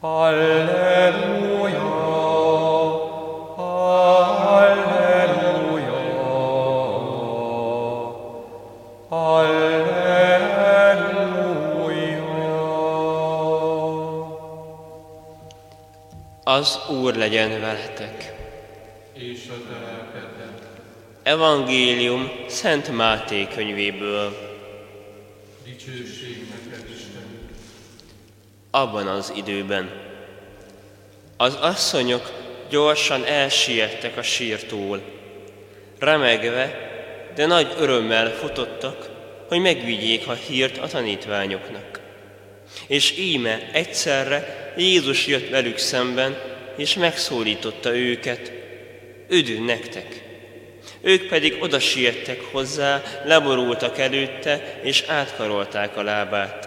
Az Úr legyen veletek. És a. Evangélium Szent Máté könyvéből. Dicsőség neked, Isten. Abban az időben az asszonyok gyorsan elsiettek a sírtól, remegve, de nagy örömmel futottak, hogy megvigyék a hírt a tanítványoknak. És íme egyszerre Jézus jött velük szemben, és megszólította őket, üdv nektek! Ők pedig oda siettek hozzá, leborultak előtte, és átkarolták a lábát.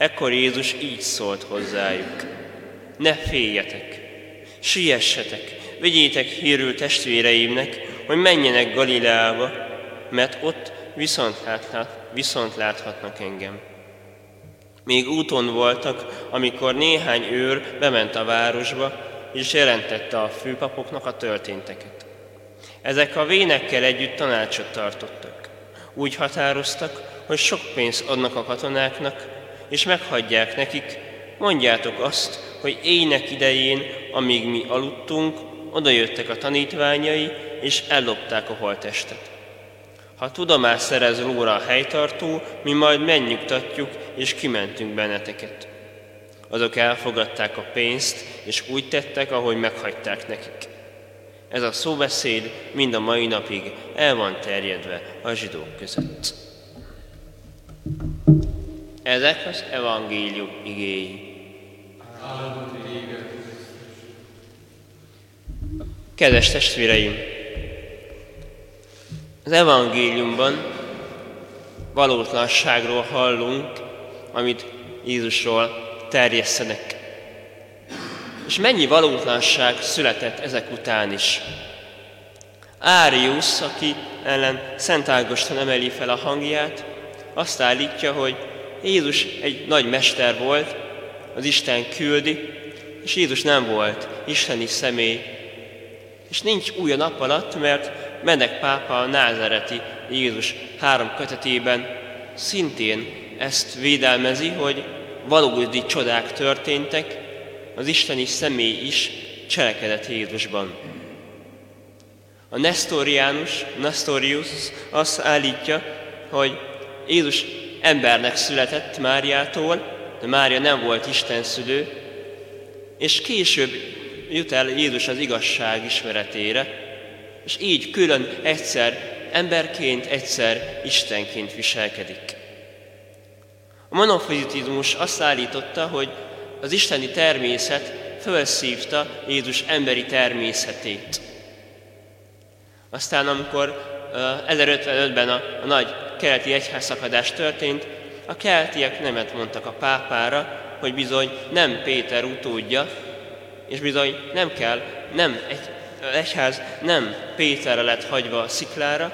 Ekkor Jézus így szólt hozzájuk. Ne féljetek, siessetek, vigyétek hírül testvéreimnek, hogy menjenek Galileába, mert ott viszont, láthat, viszont láthatnak engem. Még úton voltak, amikor néhány őr bement a városba, és jelentette a főpapoknak a történteket. Ezek a vénekkel együtt tanácsot tartottak. Úgy határoztak, hogy sok pénzt adnak a katonáknak, és meghagyják nekik, mondjátok azt, hogy éjnek idején, amíg mi aludtunk, odajöttek a tanítványai, és ellopták a holtestet. Ha tudomást szerez róla a helytartó, mi majd megnyugtatjuk, és kimentünk benneteket. Azok elfogadták a pénzt, és úgy tettek, ahogy meghagyták nekik. Ez a szóbeszéd mind a mai napig el van terjedve a zsidók között. Ezek az evangélium igéi. Kedves testvéreim! Az evangéliumban valótlanságról hallunk, amit Jézusról terjesztenek. És mennyi valótlanság született ezek után is. Árius, aki ellen Szent Ágoston emeli fel a hangját, azt állítja, hogy Jézus egy nagy mester volt, az Isten küldi, és Jézus nem volt isteni személy. És nincs új a nap alatt, mert Menek pápa a názereti Jézus három kötetében szintén ezt védelmezi, hogy valódi csodák történtek, az isteni személy is cselekedett Jézusban. A Nestoriánus, Nestorius azt állítja, hogy Jézus embernek született Máriától, de Mária nem volt Isten szülő, és később jut el Jézus az igazság ismeretére, és így külön egyszer emberként, egyszer Istenként viselkedik. A monofizitizmus azt állította, hogy az isteni természet felszívta Jézus emberi természetét. Aztán, amikor 1055-ben a, a nagy keleti egyházszakadás történt, a keltiek nemet mondtak a pápára, hogy bizony nem Péter utódja, és bizony nem kell, nem egy egyház nem Péterre lett hagyva a sziklára,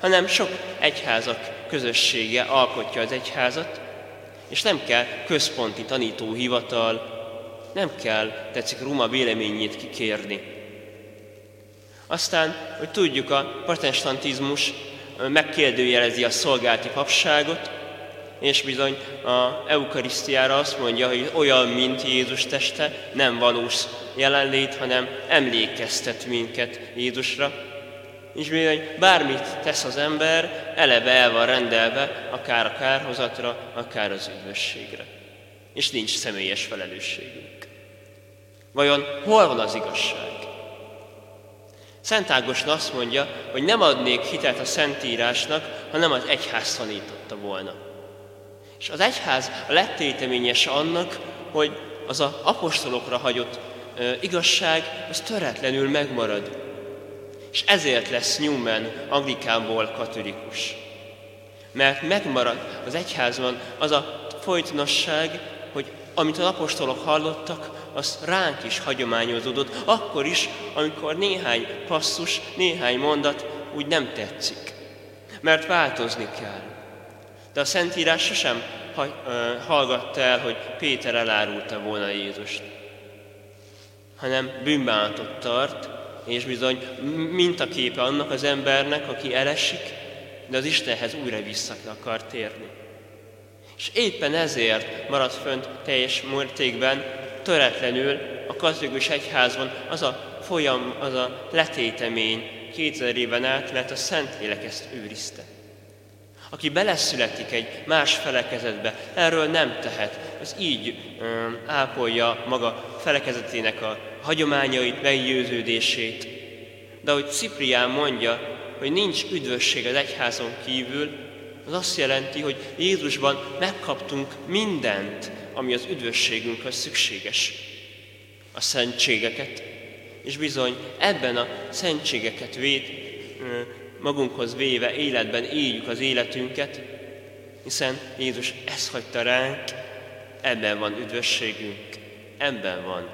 hanem sok egyházak közössége alkotja az egyházat, és nem kell központi tanítóhivatal, nem kell, tetszik Ruma véleményét kikérni. Aztán, hogy tudjuk, a protestantizmus megkérdőjelezi a szolgálti papságot, és bizony a eukarisztiára azt mondja, hogy olyan, mint Jézus teste, nem valós jelenlét, hanem emlékeztet minket Jézusra. És bizony bármit tesz az ember, eleve el van rendelve, akár a kárhozatra, akár az üdvösségre. És nincs személyes felelősségünk. Vajon hol van az igazság? Szent Ágoston azt mondja, hogy nem adnék hitet a Szentírásnak, ha nem az egyház tanította volna. És az egyház a lettéteményes annak, hogy az a apostolokra hagyott ö, igazság, az töretlenül megmarad. És ezért lesz Newman Anglikánból katolikus. Mert megmarad az egyházban az a folytonosság, amit az apostolok hallottak, az ránk is hagyományozódott, akkor is, amikor néhány passzus, néhány mondat úgy nem tetszik. Mert változni kell. De a Szentírás sosem hallgatta el, hogy Péter elárulta volna Jézust, hanem bűnbánatot tart, és bizony mintaképe annak az embernek, aki elesik, de az Istenhez újra vissza akar térni. És éppen ezért maradt fönt teljes mértékben, töretlenül a katolikus egyházban az a folyam, az a letétemény 2000 éven át, mert a Szentlélek ezt őrizte. Aki beleszületik egy más felekezetbe, erről nem tehet. Az így ö, ápolja maga felekezetének a hagyományait, meggyőződését. De ahogy Ciprián mondja, hogy nincs üdvösség az egyházon kívül, az azt jelenti, hogy Jézusban megkaptunk mindent, ami az üdvösségünkhöz szükséges. A szentségeket, és bizony ebben a szentségeket véd, magunkhoz véve életben éljük az életünket, hiszen Jézus ezt hagyta ránk, ebben van üdvösségünk, ebben van